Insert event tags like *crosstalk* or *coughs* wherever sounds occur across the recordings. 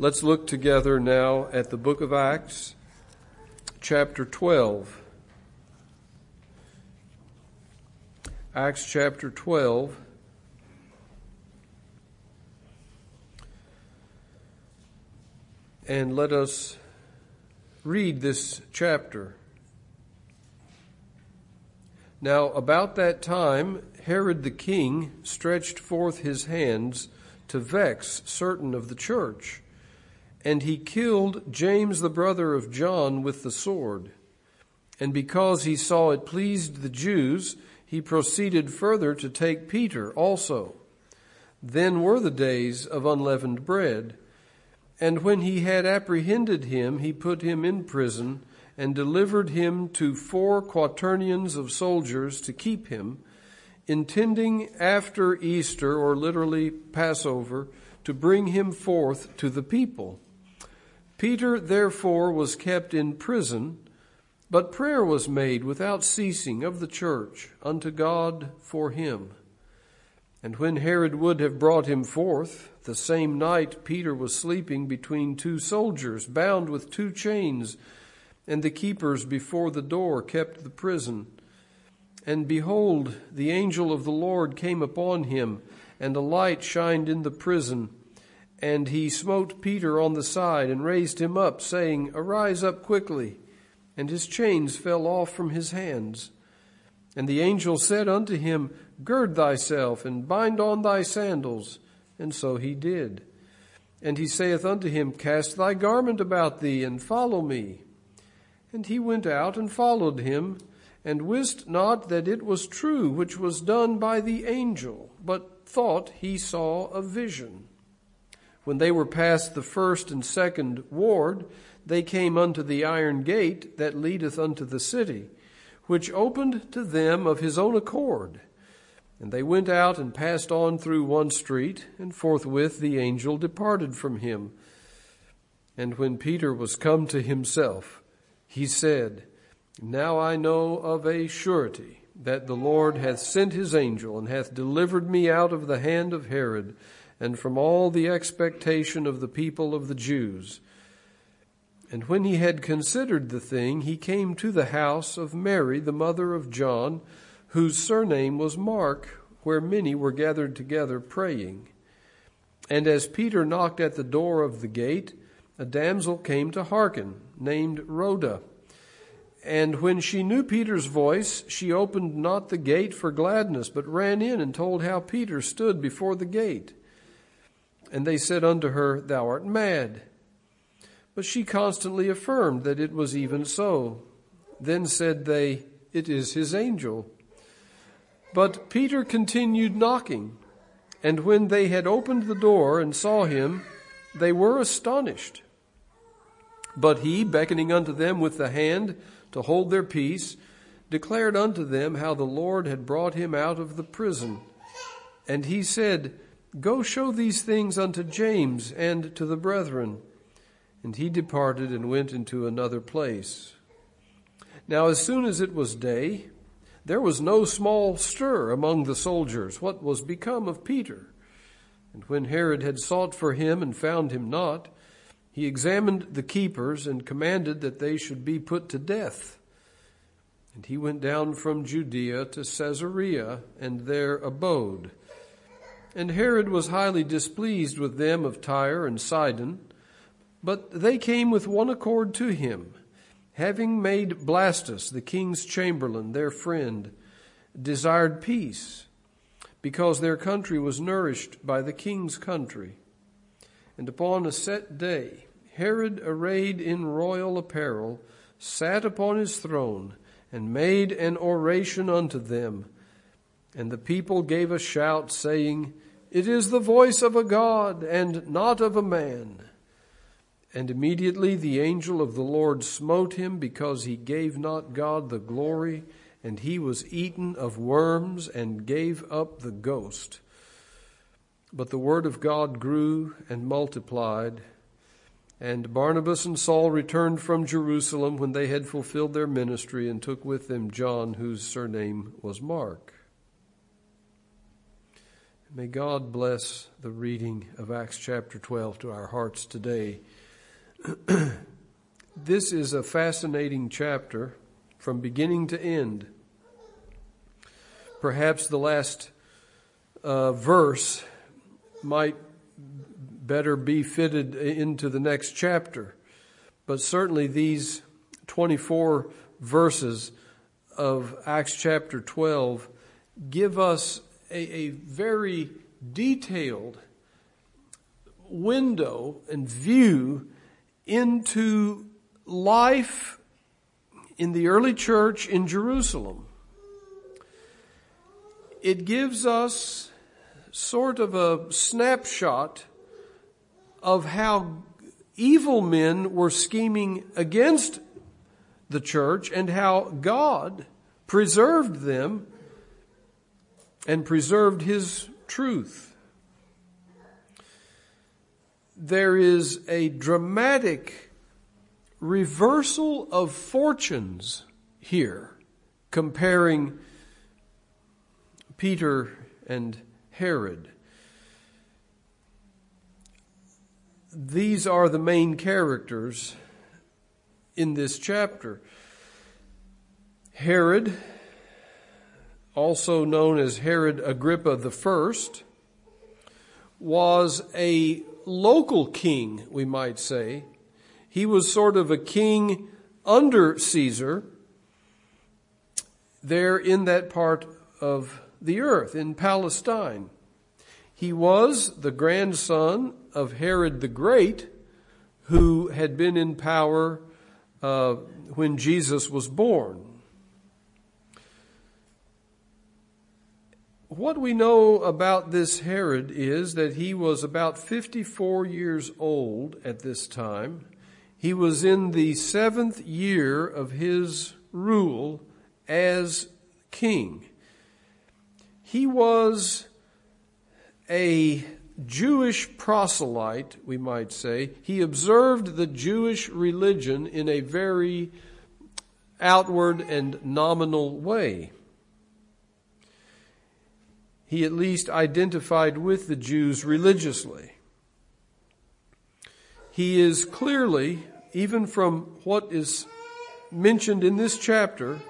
Let's look together now at the book of Acts, chapter 12. Acts chapter 12. And let us read this chapter. Now, about that time, Herod the king stretched forth his hands to vex certain of the church and he killed James, the brother of John, with the sword. And because he saw it pleased the Jews, he proceeded further to take Peter also. Then were the days of unleavened bread. And when he had apprehended him, he put him in prison and delivered him to four quaternions of soldiers to keep him, intending after Easter, or literally Passover, to bring him forth to the people. Peter therefore was kept in prison, but prayer was made without ceasing of the church unto God for him. And when Herod would have brought him forth, the same night Peter was sleeping between two soldiers, bound with two chains, and the keepers before the door kept the prison. And behold, the angel of the Lord came upon him, and a light shined in the prison and he smote Peter on the side and raised him up, saying, Arise up quickly. And his chains fell off from his hands. And the angel said unto him, Gird thyself and bind on thy sandals. And so he did. And he saith unto him, Cast thy garment about thee and follow me. And he went out and followed him, and wist not that it was true which was done by the angel, but thought he saw a vision. When they were past the first and second ward, they came unto the iron gate that leadeth unto the city, which opened to them of his own accord. And they went out and passed on through one street, and forthwith the angel departed from him. And when Peter was come to himself, he said, Now I know of a surety that the Lord hath sent his angel, and hath delivered me out of the hand of Herod, and from all the expectation of the people of the Jews. And when he had considered the thing, he came to the house of Mary, the mother of John, whose surname was Mark, where many were gathered together praying. And as Peter knocked at the door of the gate, a damsel came to hearken, named Rhoda. And when she knew Peter's voice, she opened not the gate for gladness, but ran in and told how Peter stood before the gate. And they said unto her, Thou art mad. But she constantly affirmed that it was even so. Then said they, It is his angel. But Peter continued knocking, and when they had opened the door and saw him, they were astonished. But he, beckoning unto them with the hand to hold their peace, declared unto them how the Lord had brought him out of the prison. And he said, Go show these things unto James and to the brethren. And he departed and went into another place. Now, as soon as it was day, there was no small stir among the soldiers what was become of Peter. And when Herod had sought for him and found him not, he examined the keepers and commanded that they should be put to death. And he went down from Judea to Caesarea and there abode. And Herod was highly displeased with them of Tyre and Sidon, but they came with one accord to him, having made Blastus, the king's chamberlain, their friend, desired peace, because their country was nourished by the king's country. And upon a set day, Herod, arrayed in royal apparel, sat upon his throne, and made an oration unto them. And the people gave a shout, saying, It is the voice of a God, and not of a man. And immediately the angel of the Lord smote him, because he gave not God the glory, and he was eaten of worms, and gave up the ghost. But the word of God grew and multiplied. And Barnabas and Saul returned from Jerusalem when they had fulfilled their ministry and took with them John, whose surname was Mark. May God bless the reading of Acts chapter 12 to our hearts today. *clears throat* this is a fascinating chapter from beginning to end. Perhaps the last uh, verse might better be fitted into the next chapter, but certainly these 24 verses of Acts chapter 12 give us a, a very detailed window and view into life in the early church in Jerusalem. It gives us sort of a snapshot of how evil men were scheming against the church and how God preserved them and preserved his truth. There is a dramatic reversal of fortunes here, comparing Peter and Herod. These are the main characters in this chapter. Herod also known as Herod Agrippa I, was a local king, we might say. He was sort of a king under Caesar there in that part of the earth, in Palestine. He was the grandson of Herod the Great, who had been in power uh, when Jesus was born. What we know about this Herod is that he was about 54 years old at this time. He was in the seventh year of his rule as king. He was a Jewish proselyte, we might say. He observed the Jewish religion in a very outward and nominal way he at least identified with the Jews religiously. He is clearly, even from what is mentioned in this chapter,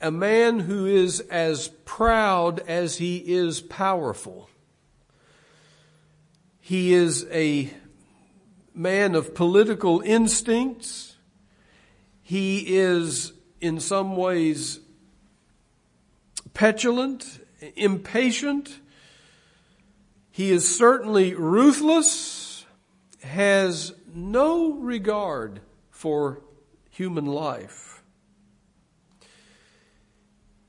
a man who is as proud as he is powerful. He is a man of political instincts. He is in some ways petulant, impatient. He is certainly ruthless, has no regard for human life.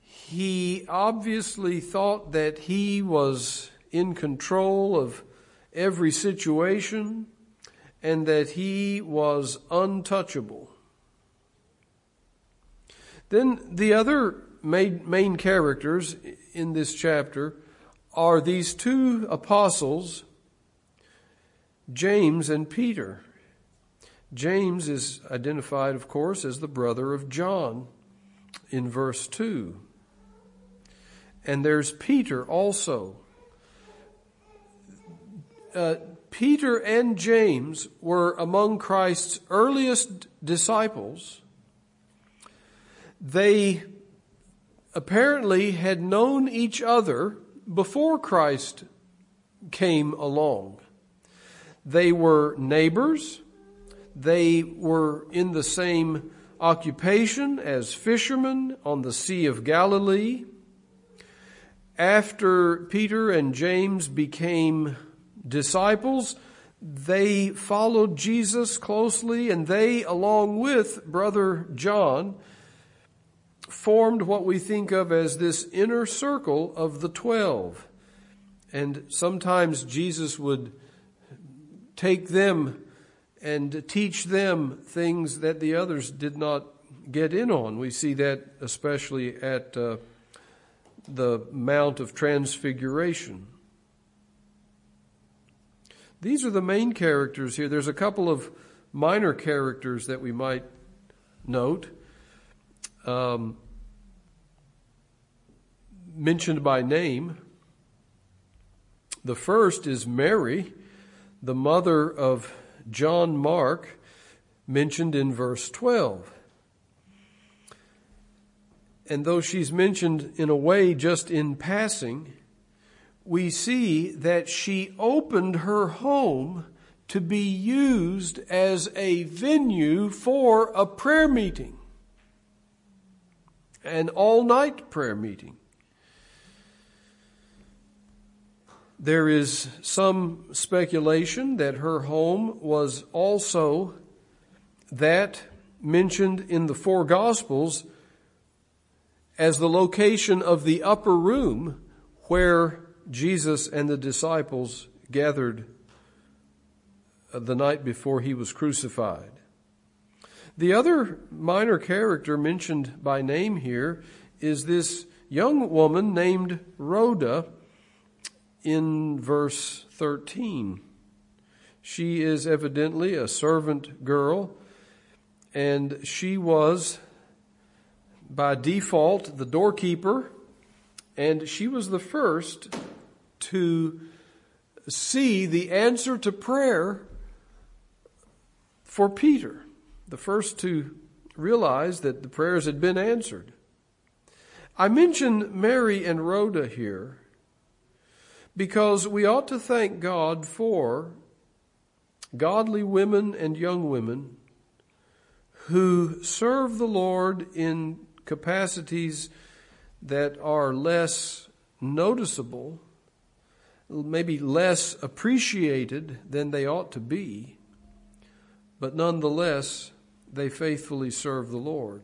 He obviously thought that he was in control of every situation and that he was untouchable. Then the other main, main characters in this chapter are these two apostles, James and Peter. James is identified, of course, as the brother of John in verse 2. And there's Peter also. Uh, Peter and James were among Christ's earliest disciples. They apparently had known each other before Christ came along. They were neighbors. They were in the same occupation as fishermen on the Sea of Galilee. After Peter and James became disciples, they followed Jesus closely and they, along with brother John, formed what we think of as this inner circle of the twelve. And sometimes Jesus would take them and teach them things that the others did not get in on. We see that especially at uh, the Mount of Transfiguration. These are the main characters here. There's a couple of minor characters that we might note um, mentioned by name. The first is Mary, the mother of John Mark, mentioned in verse 12. And though she's mentioned in a way just in passing, we see that she opened her home to be used as a venue for a prayer meeting, an all night prayer meeting. There is some speculation that her home was also that mentioned in the four Gospels as the location of the upper room where Jesus and the disciples gathered the night before he was crucified. The other minor character mentioned by name here is this young woman named Rhoda in verse 13. She is evidently a servant girl, and she was by default the doorkeeper, and she was the first to see the answer to prayer for Peter, the first to realize that the prayers had been answered. I mention Mary and Rhoda here because we ought to thank God for godly women and young women who serve the Lord in capacities that are less noticeable, maybe less appreciated than they ought to be, but nonetheless, they faithfully serve the Lord.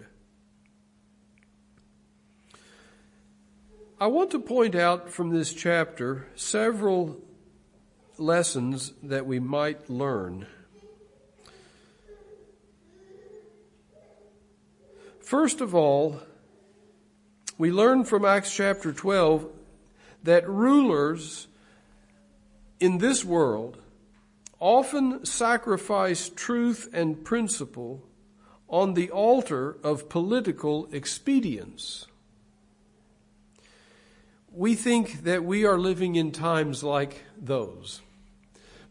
I want to point out from this chapter several lessons that we might learn. First of all, we learn from Acts chapter 12 that rulers in this world often sacrifice truth and principle on the altar of political expedience. We think that we are living in times like those,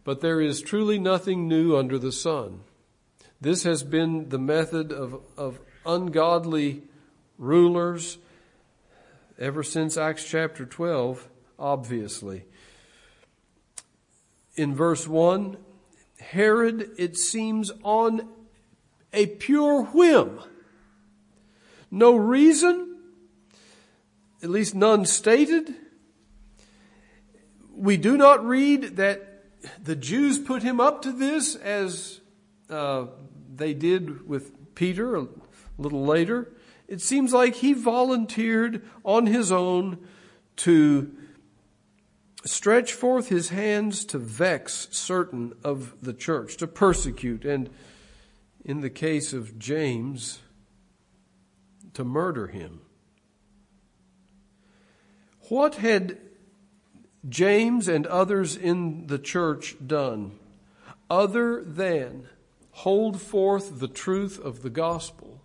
but there is truly nothing new under the sun. This has been the method of, of ungodly rulers ever since Acts chapter 12, obviously. In verse 1, Herod, it seems, on a pure whim. No reason, at least none stated. We do not read that the Jews put him up to this as uh, they did with Peter a little later. It seems like he volunteered on his own to stretch forth his hands to vex certain of the church, to persecute, and in the case of James, to murder him. What had James and others in the church done other than hold forth the truth of the gospel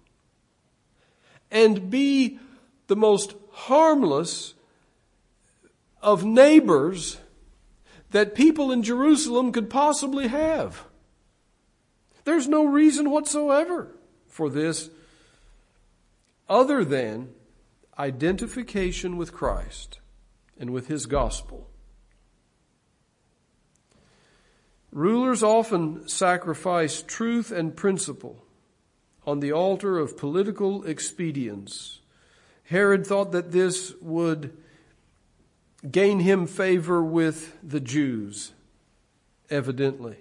and be the most harmless of neighbors that people in Jerusalem could possibly have. There's no reason whatsoever for this other than identification with Christ and with His gospel. Rulers often sacrifice truth and principle on the altar of political expedience. Herod thought that this would gain him favor with the Jews, evidently.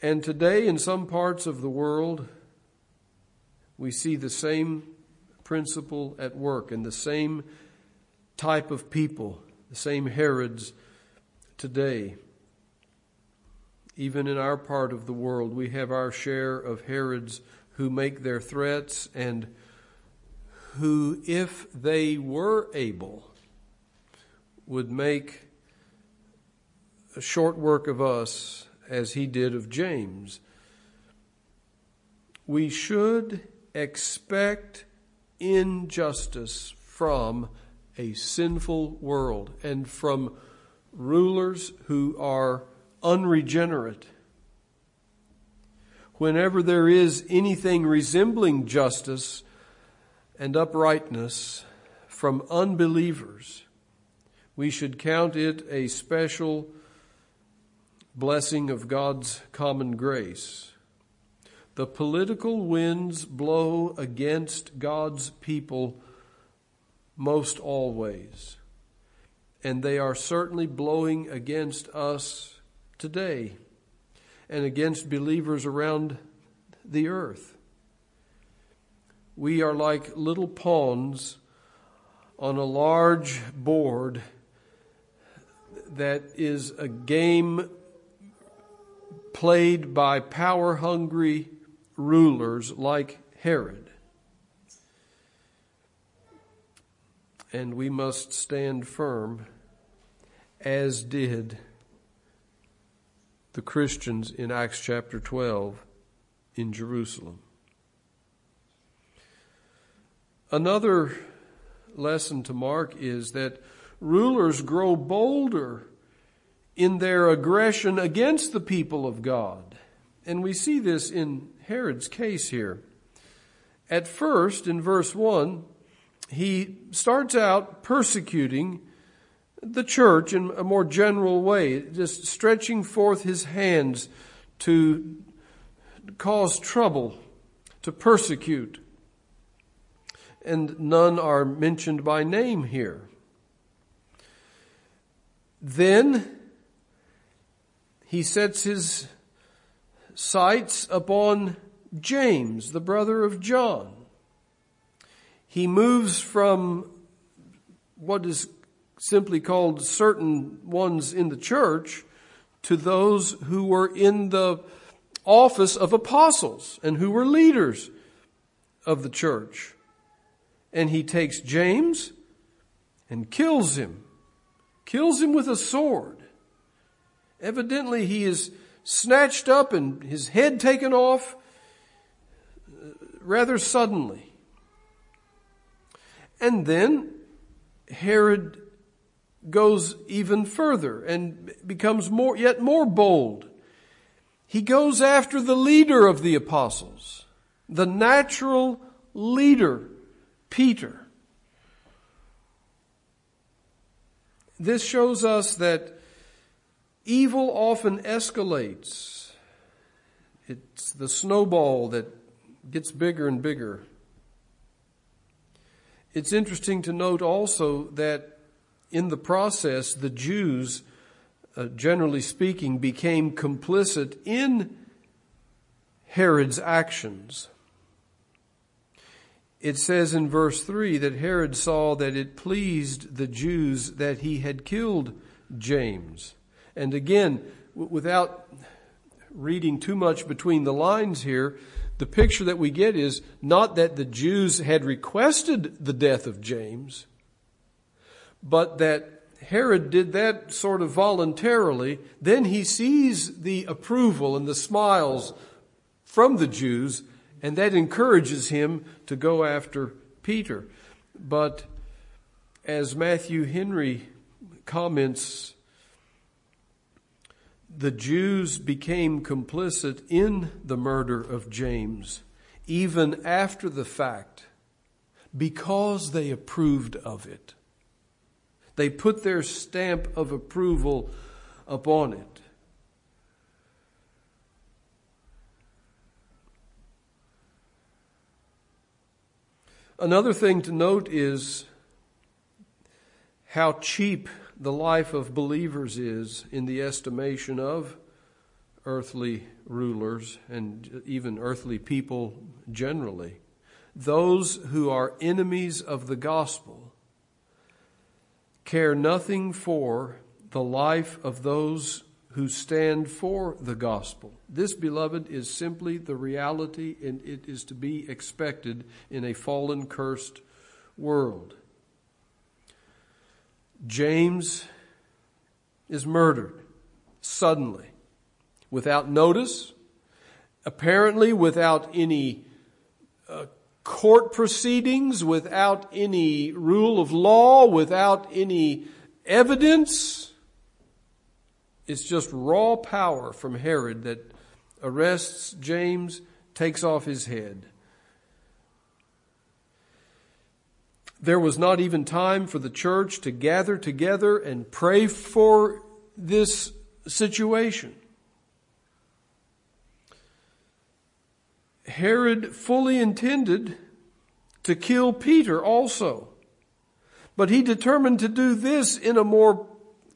And today, in some parts of the world, we see the same principle at work and the same type of people, the same Herods today. Even in our part of the world, we have our share of Herods who make their threats and who, if they were able, would make a short work of us as he did of James. We should expect injustice from a sinful world and from rulers who are unregenerate. Whenever there is anything resembling justice and uprightness from unbelievers, we should count it a special blessing of God's common grace. The political winds blow against God's people most always, and they are certainly blowing against us today and against believers around the earth. We are like little pawns on a large board that is a game played by power hungry rulers like Herod. And we must stand firm, as did the Christians in Acts chapter 12 in Jerusalem. Another lesson to mark is that rulers grow bolder in their aggression against the people of God. And we see this in Herod's case here. At first, in verse 1, he starts out persecuting the church in a more general way, just stretching forth his hands to cause trouble, to persecute. And none are mentioned by name here. Then he sets his sights upon James, the brother of John. He moves from what is simply called certain ones in the church to those who were in the office of apostles and who were leaders of the church. And he takes James and kills him kills him with a sword. Evidently, he is snatched up and his head taken off uh, rather suddenly. And then Herod goes even further and becomes more, yet more bold. He goes after the leader of the apostles, the natural leader, Peter. This shows us that evil often escalates. It's the snowball that gets bigger and bigger. It's interesting to note also that in the process, the Jews, uh, generally speaking, became complicit in Herod's actions it says in verse 3 that Herod saw that it pleased the Jews that he had killed James. And again, w- without reading too much between the lines here, the picture that we get is not that the Jews had requested the death of James, but that Herod did that sort of voluntarily. Then he sees the approval and the smiles from the Jews and that encourages him to go after Peter. But as Matthew Henry comments, the Jews became complicit in the murder of James even after the fact because they approved of it. They put their stamp of approval upon it. Another thing to note is how cheap the life of believers is in the estimation of earthly rulers and even earthly people generally. Those who are enemies of the gospel care nothing for the life of those who stand for the gospel. This, beloved, is simply the reality and it is to be expected in a fallen, cursed world. James is murdered suddenly, without notice, apparently without any uh, court proceedings, without any rule of law, without any evidence. It's just raw power from Herod that arrests James, takes off his head. There was not even time for the church to gather together and pray for this situation. Herod fully intended to kill Peter also. But he determined to do this in a more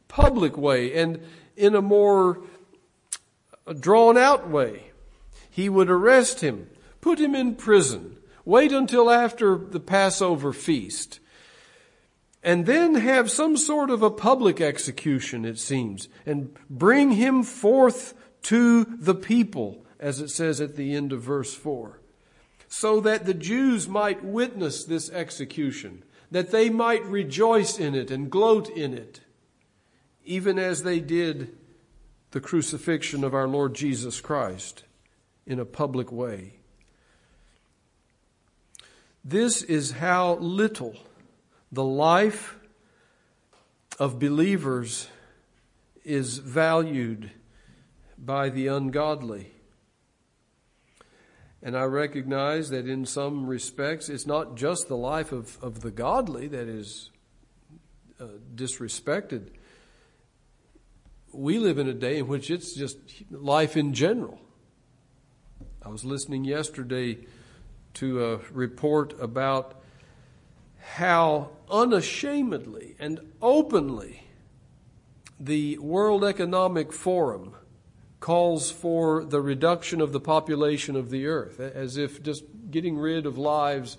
public way and in a more drawn out way. He would arrest him, put him in prison, wait until after the Passover feast, and then have some sort of a public execution, it seems, and bring him forth to the people, as it says at the end of verse 4, so that the Jews might witness this execution, that they might rejoice in it and gloat in it, even as they did the crucifixion of our Lord Jesus Christ in a public way. This is how little the life of believers is valued by the ungodly. And I recognize that in some respects, it's not just the life of, of the godly that is uh, disrespected. We live in a day in which it's just life in general. I was listening yesterday to a report about how unashamedly and openly the World Economic Forum calls for the reduction of the population of the earth, as if just getting rid of lives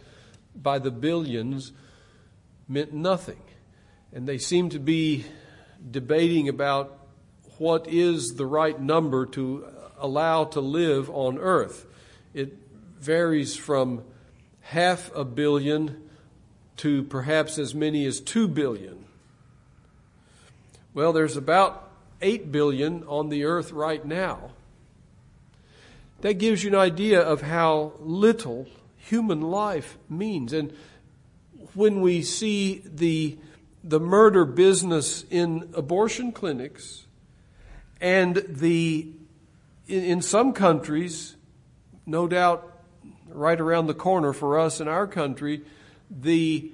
by the billions meant nothing. And they seem to be debating about what is the right number to allow to live on earth. It varies from half a billion to perhaps as many as two billion. Well, there's about 8 billion on the earth right now. That gives you an idea of how little human life means. And when we see the, the murder business in abortion clinics and the, in, in some countries, no doubt right around the corner for us in our country, the,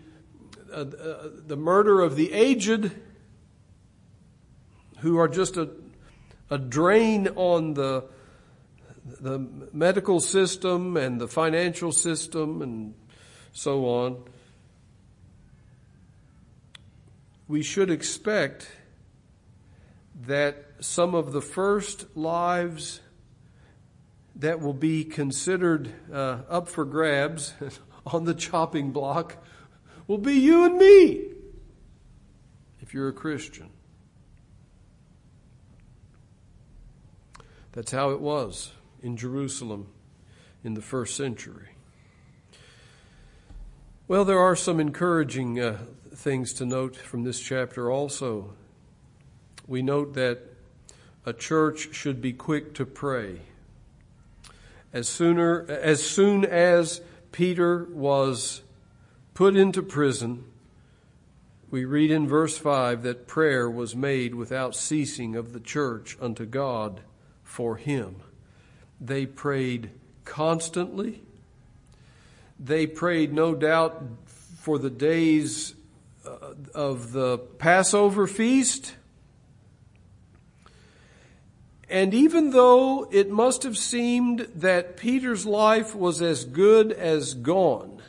uh, uh, the murder of the aged who are just a, a drain on the, the medical system and the financial system and so on. We should expect that some of the first lives that will be considered uh, up for grabs *laughs* on the chopping block will be you and me if you're a Christian. That's how it was in Jerusalem in the first century. Well, there are some encouraging uh, things to note from this chapter also. We note that a church should be quick to pray. As sooner as soon as Peter was put into prison, we read in verse 5 that prayer was made without ceasing of the church unto God for him. They prayed constantly. They prayed, no doubt, for the days uh, of the Passover feast. And even though it must have seemed that Peter's life was as good as gone,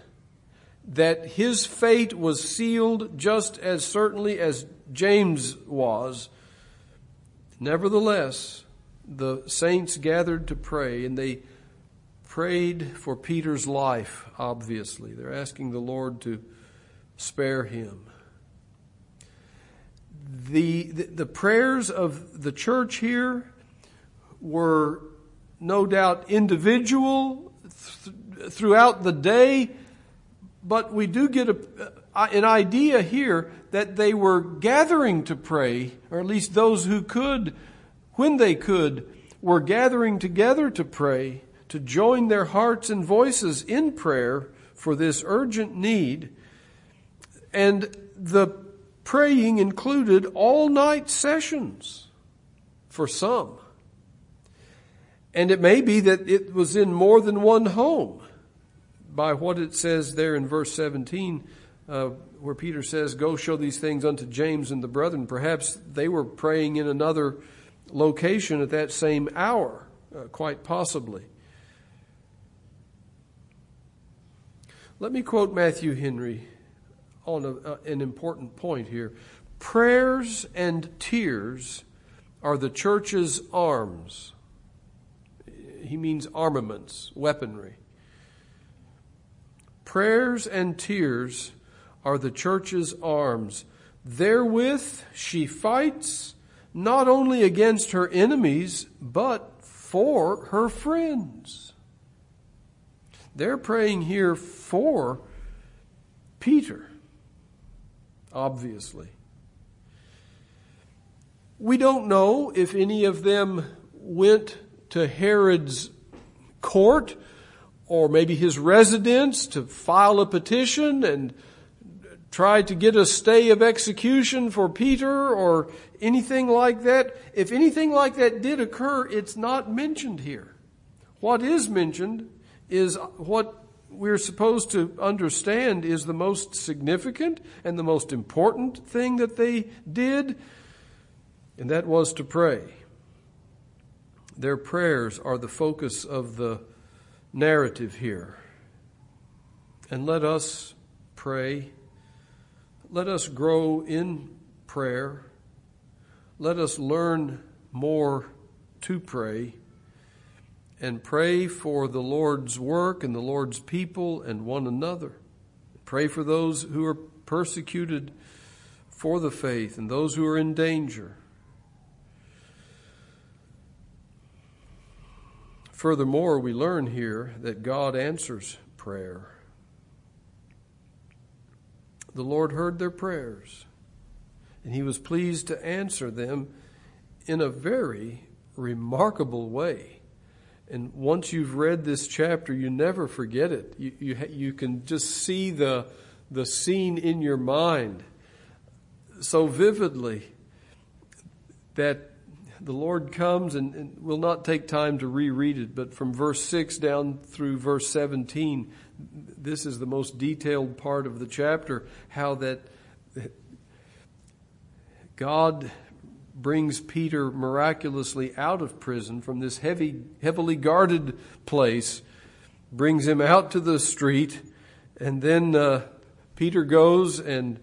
that his fate was sealed just as certainly as James was, nevertheless, the saints gathered to pray and they prayed for Peter's life, obviously. They're asking the Lord to spare him. The, the, the prayers of the church here were no doubt individual th- throughout the day, but we do get a, uh, an idea here that they were gathering to pray, or at least those who could when they could, were gathering together to pray, to join their hearts and voices in prayer for this urgent need. And the praying included all night sessions for some. And it may be that it was in more than one home by what it says there in verse 17, uh, where Peter says, Go show these things unto James and the brethren. Perhaps they were praying in another location at that same hour, uh, quite possibly. Let me quote Matthew Henry on a, uh, an important point here. Prayers and tears are the church's arms. He means armaments, weaponry. Prayers and tears are the church's arms. Therewith she fights not only against her enemies, but for her friends. They're praying here for Peter, obviously. We don't know if any of them went to Herod's court or maybe his residence to file a petition and try to get a stay of execution for Peter or anything like that. If anything like that did occur, it's not mentioned here. What is mentioned is what we're supposed to understand is the most significant and the most important thing that they did, and that was to pray. Their prayers are the focus of the narrative here. And let us pray. Let us grow in prayer. Let us learn more to pray and pray for the Lord's work and the Lord's people and one another. Pray for those who are persecuted for the faith and those who are in danger. Furthermore, we learn here that God answers prayer. The Lord heard their prayers, and He was pleased to answer them in a very remarkable way. And once you've read this chapter, you never forget it. You, you, you can just see the, the scene in your mind so vividly that the Lord comes, and, and we'll not take time to reread it, but from verse 6 down through verse 17, this is the most detailed part of the chapter how that God brings Peter miraculously out of prison from this heavy, heavily guarded place, brings him out to the street, and then uh, Peter goes and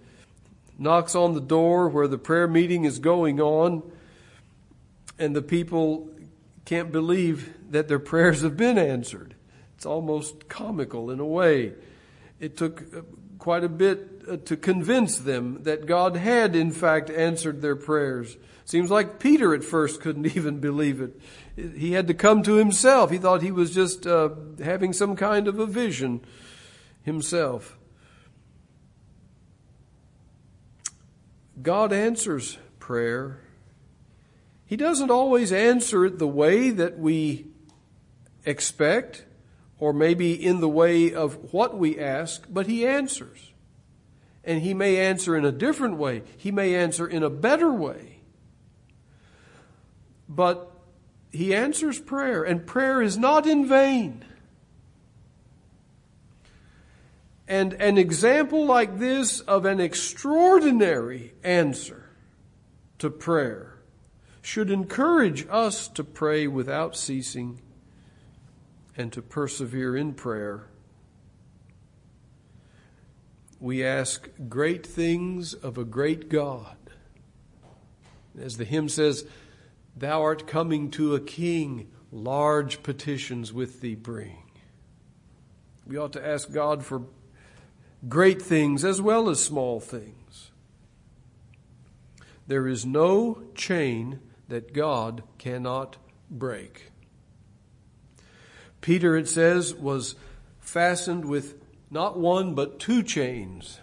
knocks on the door where the prayer meeting is going on and the people can't believe that their prayers have been answered. It's almost comical in a way. It took uh, quite a bit uh, to convince them that God had in fact answered their prayers. Seems like Peter at first *laughs* couldn't even believe it. He had to come to himself. He thought he was just uh, having some kind of a vision himself. God answers prayer. He doesn't always answer it the way that we expect, or maybe in the way of what we ask, but He answers. And He may answer in a different way. He may answer in a better way. But He answers prayer, and prayer is not in vain. And an example like this of an extraordinary answer to prayer should encourage us to pray without ceasing and to persevere in prayer. We ask great things of a great God. As the hymn says, Thou art coming to a king, large petitions with thee bring. We ought to ask God for great things as well as small things. There is no chain that God cannot break. Peter, it says, was fastened with not one but two chains,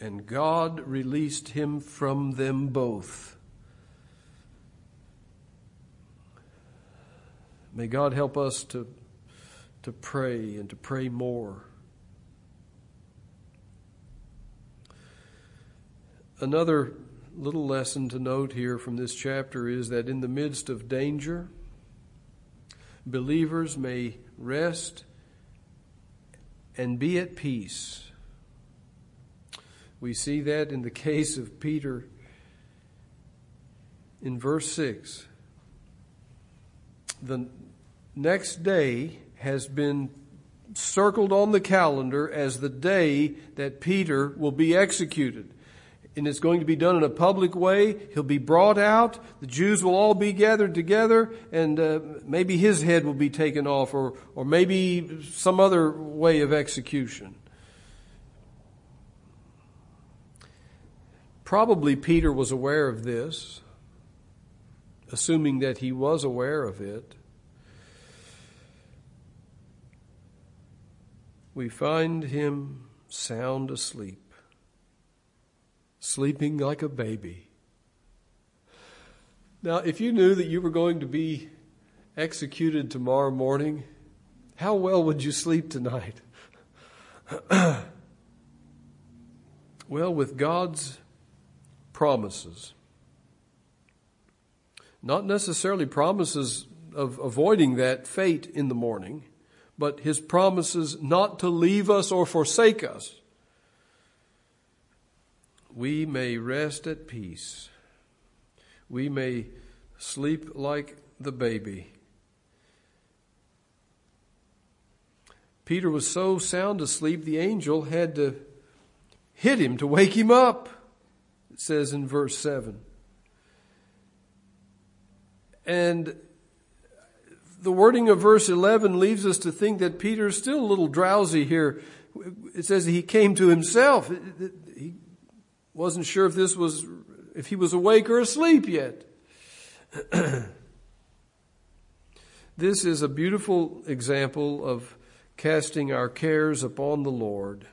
and God released him from them both. May God help us to, to pray and to pray more. Another little lesson to note here from this chapter is that in the midst of danger, believers may rest and be at peace. We see that in the case of Peter in verse 6. The next day has been circled on the calendar as the day that Peter will be executed. And it's going to be done in a public way. He'll be brought out. The Jews will all be gathered together, and uh, maybe his head will be taken off, or, or maybe some other way of execution. Probably Peter was aware of this, assuming that he was aware of it. We find him sound asleep, sleeping like a baby. Now, if you knew that you were going to be executed tomorrow morning, how well would you sleep tonight? *clears throat* well, with God's promises. Not necessarily promises of avoiding that fate in the morning, but his promises not to leave us or forsake us. We may rest at peace. We may sleep like the baby. Peter was so sound asleep, the angel had to hit him to wake him up it says in verse 7. And the wording of verse 11 leaves us to think that Peter is still a little drowsy here. It says he came to himself. Wasn't sure if this was, if he was awake or asleep yet. *clears throat* this is a beautiful example of casting our cares upon the Lord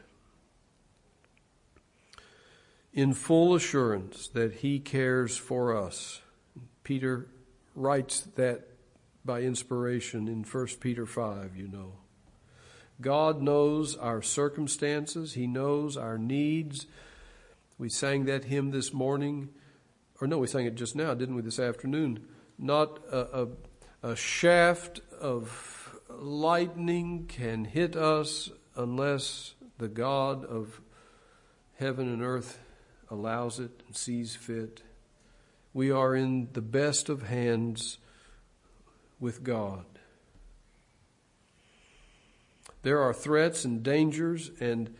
in full assurance that He cares for us. Peter writes that by inspiration in 1 Peter 5, you know. God knows our circumstances, He knows our needs. We sang that hymn this morning, or no, we sang it just now, didn't we, this afternoon? Not a, a, a shaft of lightning can hit us unless the God of heaven and earth allows it and sees fit. We are in the best of hands with God. There are threats and dangers, and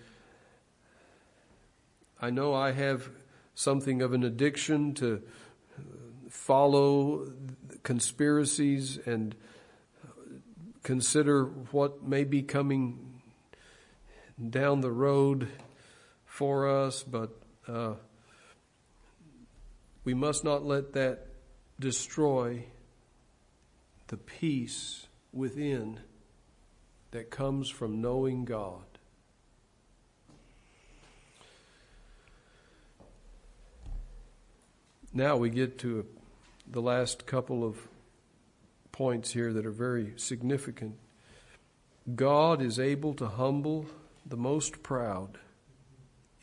I know I have something of an addiction to follow conspiracies and consider what may be coming down the road for us, but uh, we must not let that destroy the peace within that comes from knowing God. Now we get to the last couple of points here that are very significant. God is able to humble the most proud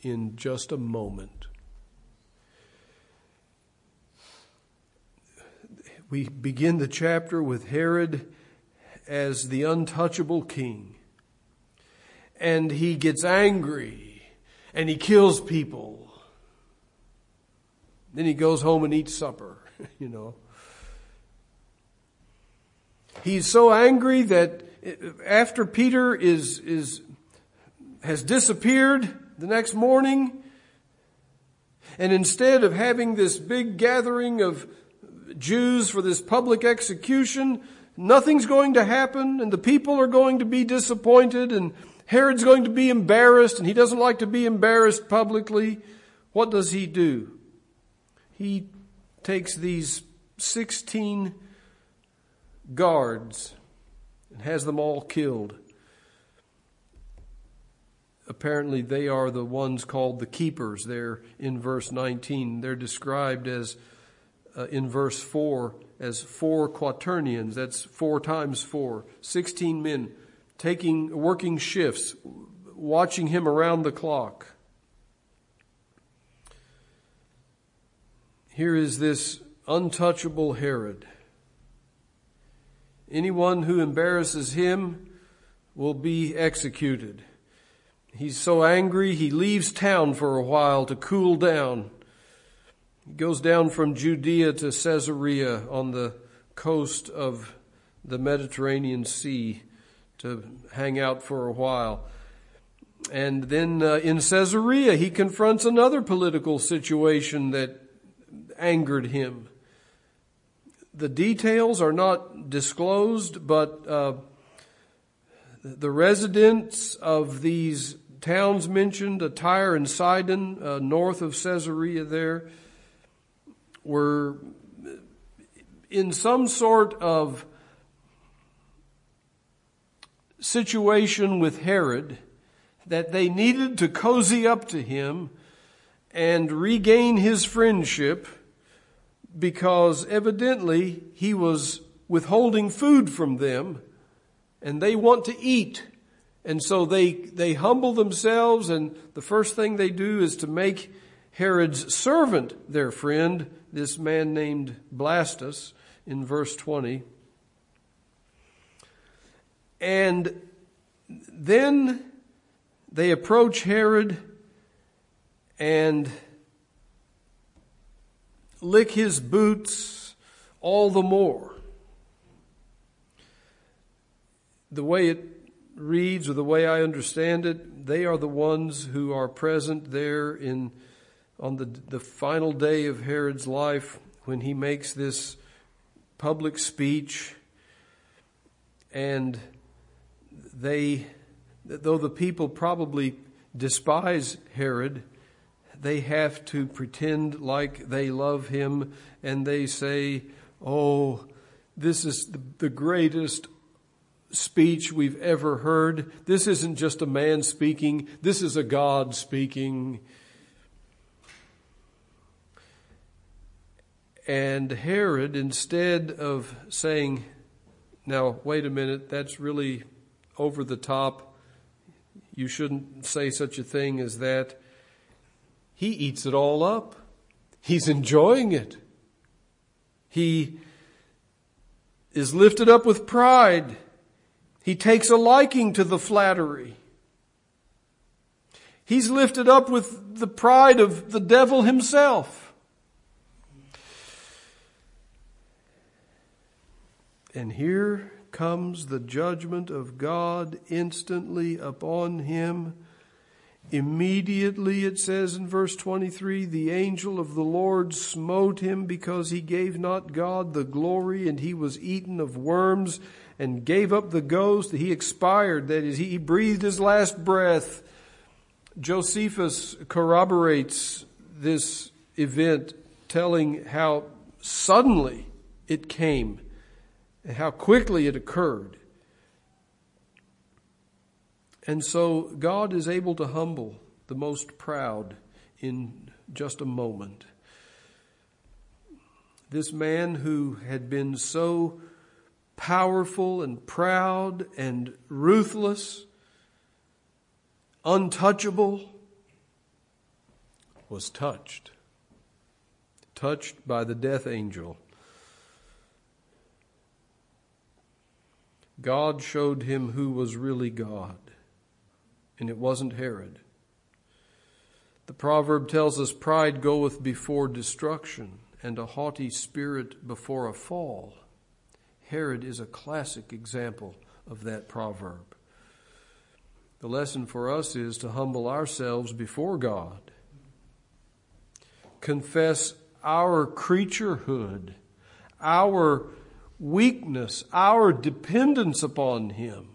in just a moment. We begin the chapter with Herod as the untouchable king. And he gets angry and he kills people. Then he goes home and eats supper, *laughs* you know. He's so angry that uh, after Peter is, is, has disappeared, the next morning. And instead of having this big gathering of Jews for this public execution, nothing's going to happen and the people are going to be disappointed and Herod's going to be embarrassed and he doesn't like to be embarrassed publicly. What does he do? He takes these 16 guards and has them all killed apparently they are the ones called the keepers there in verse 19. They're described as, uh, in verse 4, as four quaternions. That's four times four. 16 men taking, working shifts, watching him around the clock. Here is this untouchable Herod. Anyone who embarrasses him will be executed. He's so angry, he leaves town for a while to cool down. He goes down from Judea to Caesarea on the coast of the Mediterranean Sea to hang out for a while. And then uh, in Caesarea, he confronts another political situation that angered him. The details are not disclosed, but uh, the residents of these towns mentioned, Tyre and Sidon, uh, north of Caesarea there, were in some sort of situation with Herod that they needed to cozy up to him and regain his friendship because evidently he was withholding food from them and they want to eat. And so they, they humble themselves and the first thing they do is to make Herod's servant their friend, this man named Blastus in verse 20. And then they approach Herod and lick his boots all the more. The way it reads or the way I understand it, they are the ones who are present there in on the, the final day of Herod's life when he makes this public speech and they though the people probably despise Herod, they have to pretend like they love him and they say, Oh, this is the greatest speech we've ever heard. This isn't just a man speaking. This is a God speaking. And Herod, instead of saying, now wait a minute, that's really over the top you shouldn't say such a thing as that. He eats it all up. He's enjoying it. He is lifted up with pride. He takes a liking to the flattery. He's lifted up with the pride of the devil himself. And here comes the judgment of God instantly upon him. Immediately, it says in verse 23, the angel of the Lord smote him because he gave not God the glory, and he was eaten of worms and gave up the ghost. He expired, that is, he breathed his last breath. Josephus corroborates this event, telling how suddenly it came and how quickly it occurred. And so God is able to humble the most proud in just a moment. This man who had been so powerful and proud and ruthless, untouchable, was touched. Touched by the death angel. God showed him who was really God, and it wasn't Herod. The proverb tells us pride goeth before destruction, and a haughty spirit before a fall. Herod is a classic example of that proverb. The lesson for us is to humble ourselves before God, confess our creaturehood, our weakness, our dependence upon Him,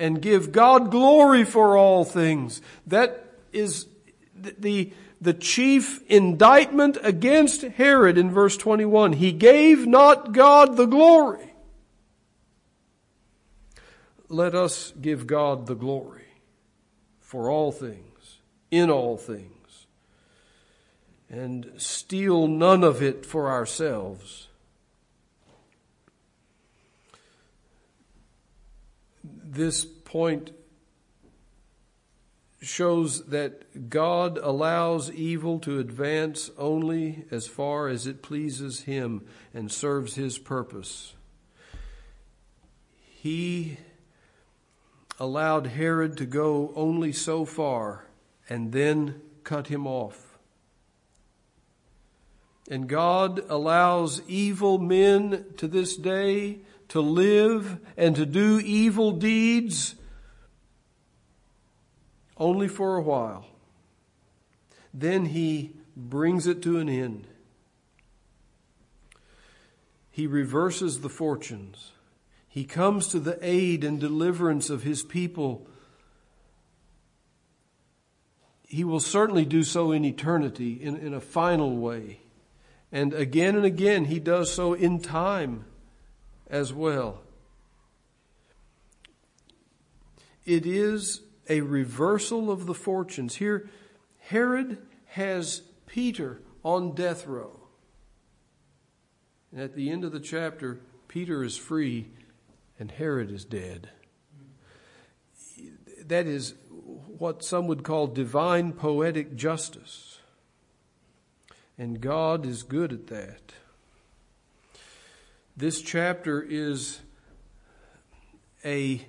and give God glory for all things. That is the, the chief indictment against Herod in verse 21. He gave not God the glory. Let us give God the glory for all things, in all things, and steal none of it for ourselves this point shows that God allows evil to advance only as far as it pleases Him and serves His purpose. He allowed Herod to go only so far and then cut him off. And God allows evil men to this day to live and to do evil deeds only for a while. Then he brings it to an end. He reverses the fortunes. He comes to the aid and deliverance of his people. He will certainly do so in eternity, in, in a final way. And again and again, he does so in time as well. It is a reversal of the fortunes. Here, Herod has Peter on death row. And at the end of the chapter, Peter is free and Herod is dead. That is what some would call divine poetic justice. And God is good at that. This chapter is a,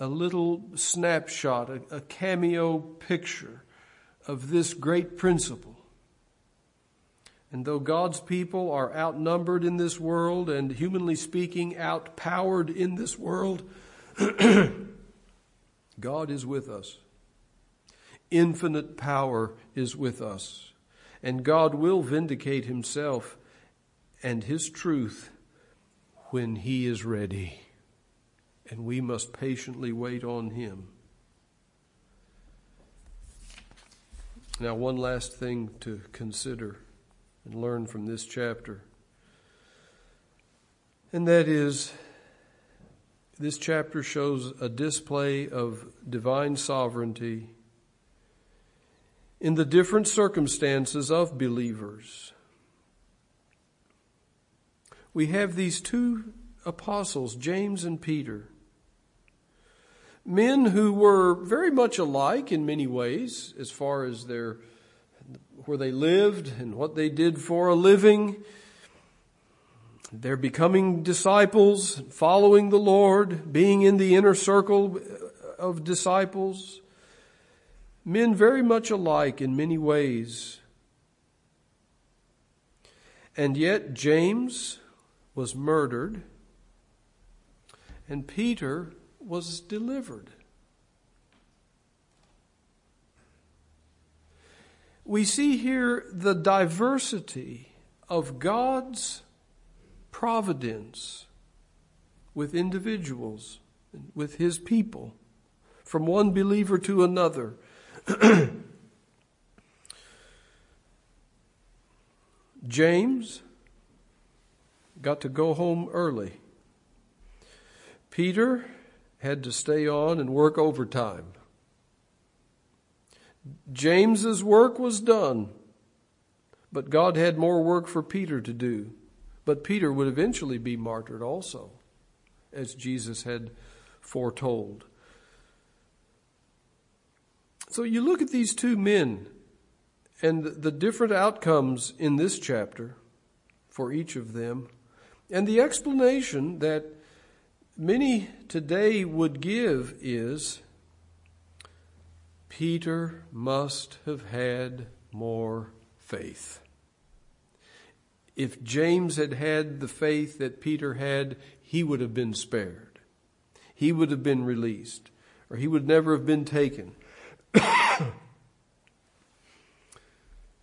a little snapshot, a, a cameo picture of this great principle. And though God's people are outnumbered in this world and humanly speaking outpowered in this world, *clears throat* God is with us. Infinite power is with us. And God will vindicate himself and his truth when he is ready. And we must patiently wait on him. Now, one last thing to consider and learn from this chapter. And that is, this chapter shows a display of divine sovereignty in the different circumstances of believers. We have these two apostles, James and Peter, men who were very much alike in many ways as far as their where they lived and what they did for a living. They're becoming disciples, following the Lord, being in the inner circle of disciples. Men very much alike in many ways. And yet James was murdered and Peter was delivered. we see here the diversity of God's providence with individuals, with his people, from one believer to another. *clears throat* James got to go home early. Peter had to stay on and work overtime. James's work was done, but God had more work for Peter to do. But Peter would eventually be martyred also, as Jesus had foretold. So you look at these two men and the different outcomes in this chapter for each of them, and the explanation that many today would give is Peter must have had more faith. If James had had the faith that Peter had, he would have been spared. He would have been released, or he would never have been taken. *coughs*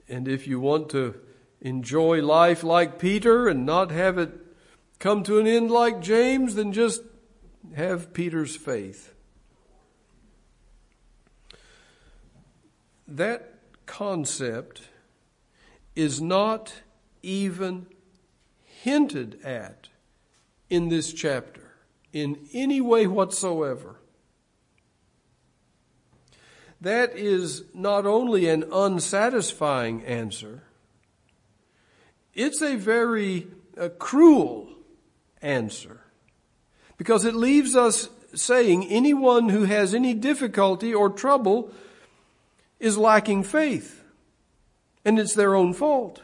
and if you want to enjoy life like Peter and not have it come to an end like James, then just have Peter's faith. that concept is not even hinted at in this chapter in any way whatsoever. That is not only an unsatisfying answer, it's a very uh, cruel answer because it leaves us saying anyone who has any difficulty or trouble is lacking faith. And it's their own fault.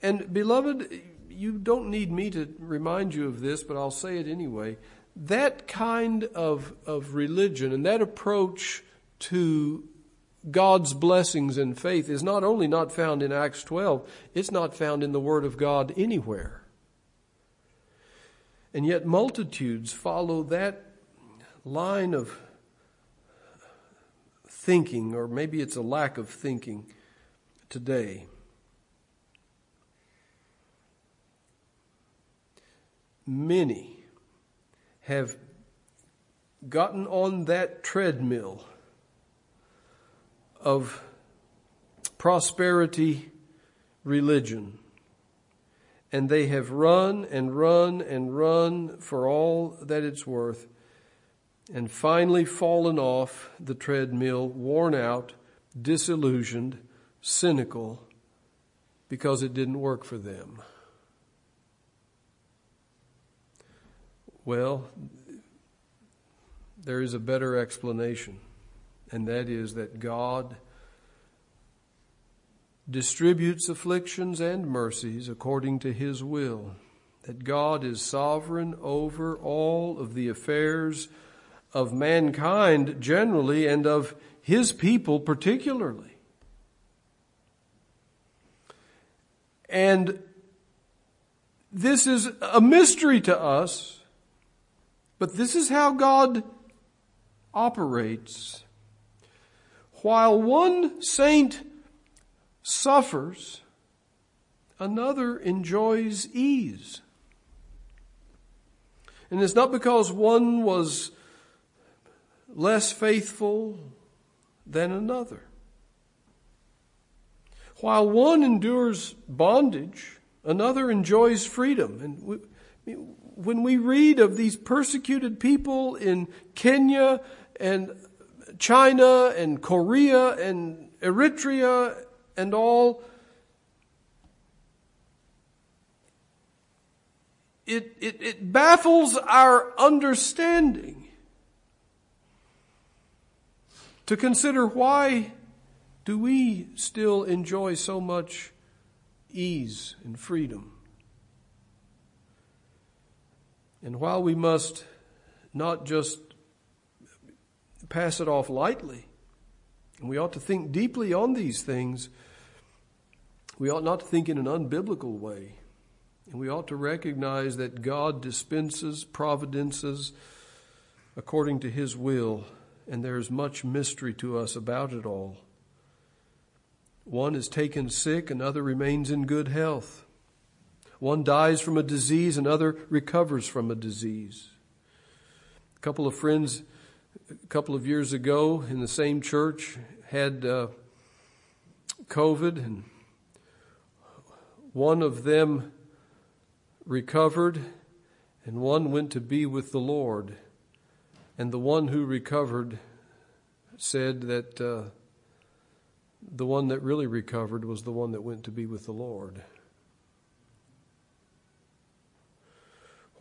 And beloved, you don't need me to remind you of this, but I'll say it anyway. That kind of, of religion and that approach to God's blessings and faith is not only not found in Acts 12, it's not found in the Word of God anywhere. And yet multitudes follow that line of thinking, or maybe it's a lack of thinking today. Many have gotten on that treadmill of prosperity religion. And they have run and run and run for all that it's worth, and finally fallen off the treadmill, worn out, disillusioned, cynical, because it didn't work for them. Well, there is a better explanation and that is that God distributes afflictions and mercies according to his will, that God is sovereign over all of the affairs of mankind generally and of his people particularly. And this is a mystery to us, but this is how God operates. While one saint suffers, another enjoys ease. And it's not because one was less faithful than another. While one endures bondage, another enjoys freedom. And we, when we read of these persecuted people in Kenya and China and Korea and Eritrea and all. It, it, it baffles our understanding to consider why do we still enjoy so much ease and freedom? And while we must not just pass it off lightly. And we ought to think deeply on these things. We ought not to think in an unbiblical way. And we ought to recognize that God dispenses providences according to His will, and there is much mystery to us about it all. One is taken sick, another remains in good health. One dies from a disease, another recovers from a disease. A couple of friends a couple of years ago in the same church had uh, COVID, and one of them recovered, and one went to be with the Lord. And the one who recovered said that uh, the one that really recovered was the one that went to be with the Lord.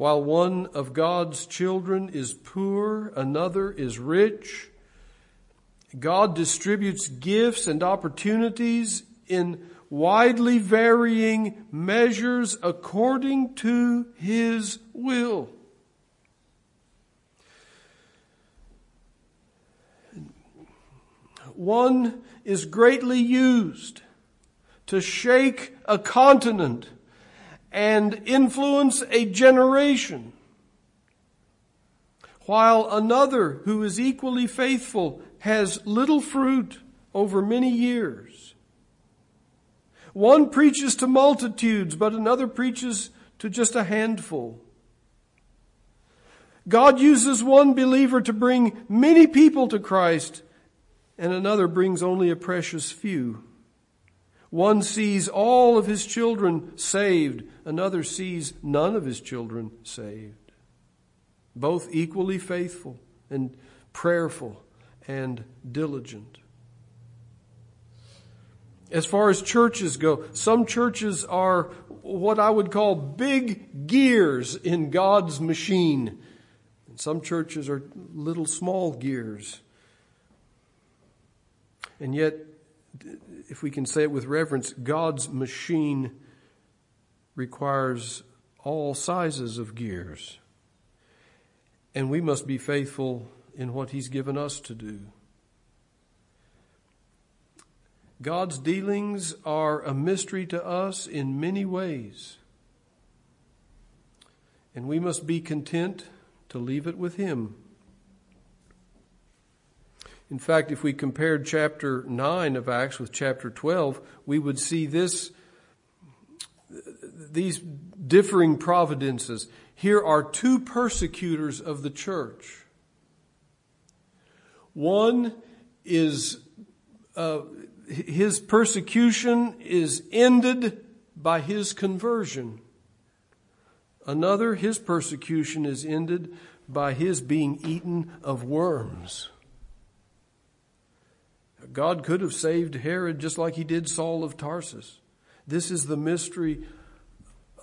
While one of God's children is poor, another is rich. God distributes gifts and opportunities in widely varying measures according to His will. One is greatly used to shake a continent and influence a generation, while another who is equally faithful has little fruit over many years. One preaches to multitudes, but another preaches to just a handful. God uses one believer to bring many people to Christ, and another brings only a precious few. One sees all of his children saved, another sees none of his children saved. Both equally faithful and prayerful and diligent. As far as churches go, some churches are what I would call big gears in God's machine. And some churches are little small gears. And yet, if we can say it with reverence, God's machine requires all sizes of gears. And we must be faithful in what He's given us to do. God's dealings are a mystery to us in many ways. And we must be content to leave it with Him. In fact, if we compared chapter 9 of Acts with chapter 12, we would see this, these differing providences. Here are two persecutors of the church. One is, uh, his persecution is ended by his conversion. Another, his persecution is ended by his being eaten of worms. God could have saved Herod just like he did Saul of Tarsus. This is the mystery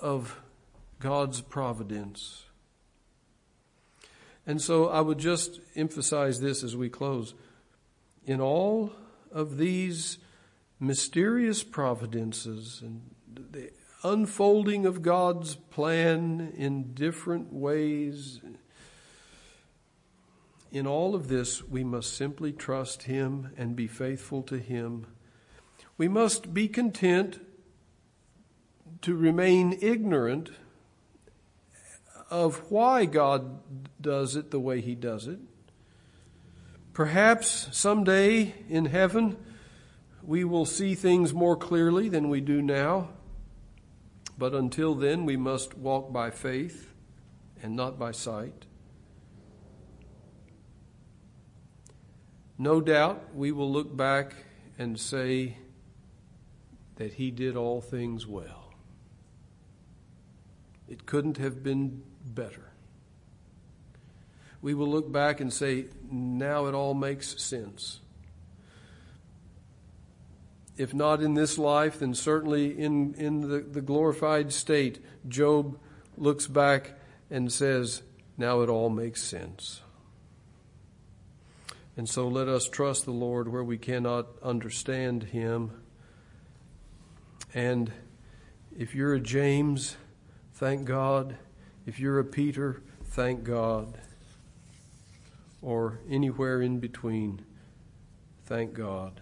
of God's providence. And so I would just emphasize this as we close. In all of these mysterious providences and the unfolding of God's plan in different ways, in all of this, we must simply trust Him and be faithful to Him. We must be content to remain ignorant of why God does it the way He does it. Perhaps someday in heaven we will see things more clearly than we do now. But until then, we must walk by faith and not by sight. No doubt we will look back and say that he did all things well. It couldn't have been better. We will look back and say, now it all makes sense. If not in this life, then certainly in, in the, the glorified state, Job looks back and says, now it all makes sense. And so let us trust the Lord where we cannot understand Him. And if you're a James, thank God. If you're a Peter, thank God. Or anywhere in between, thank God.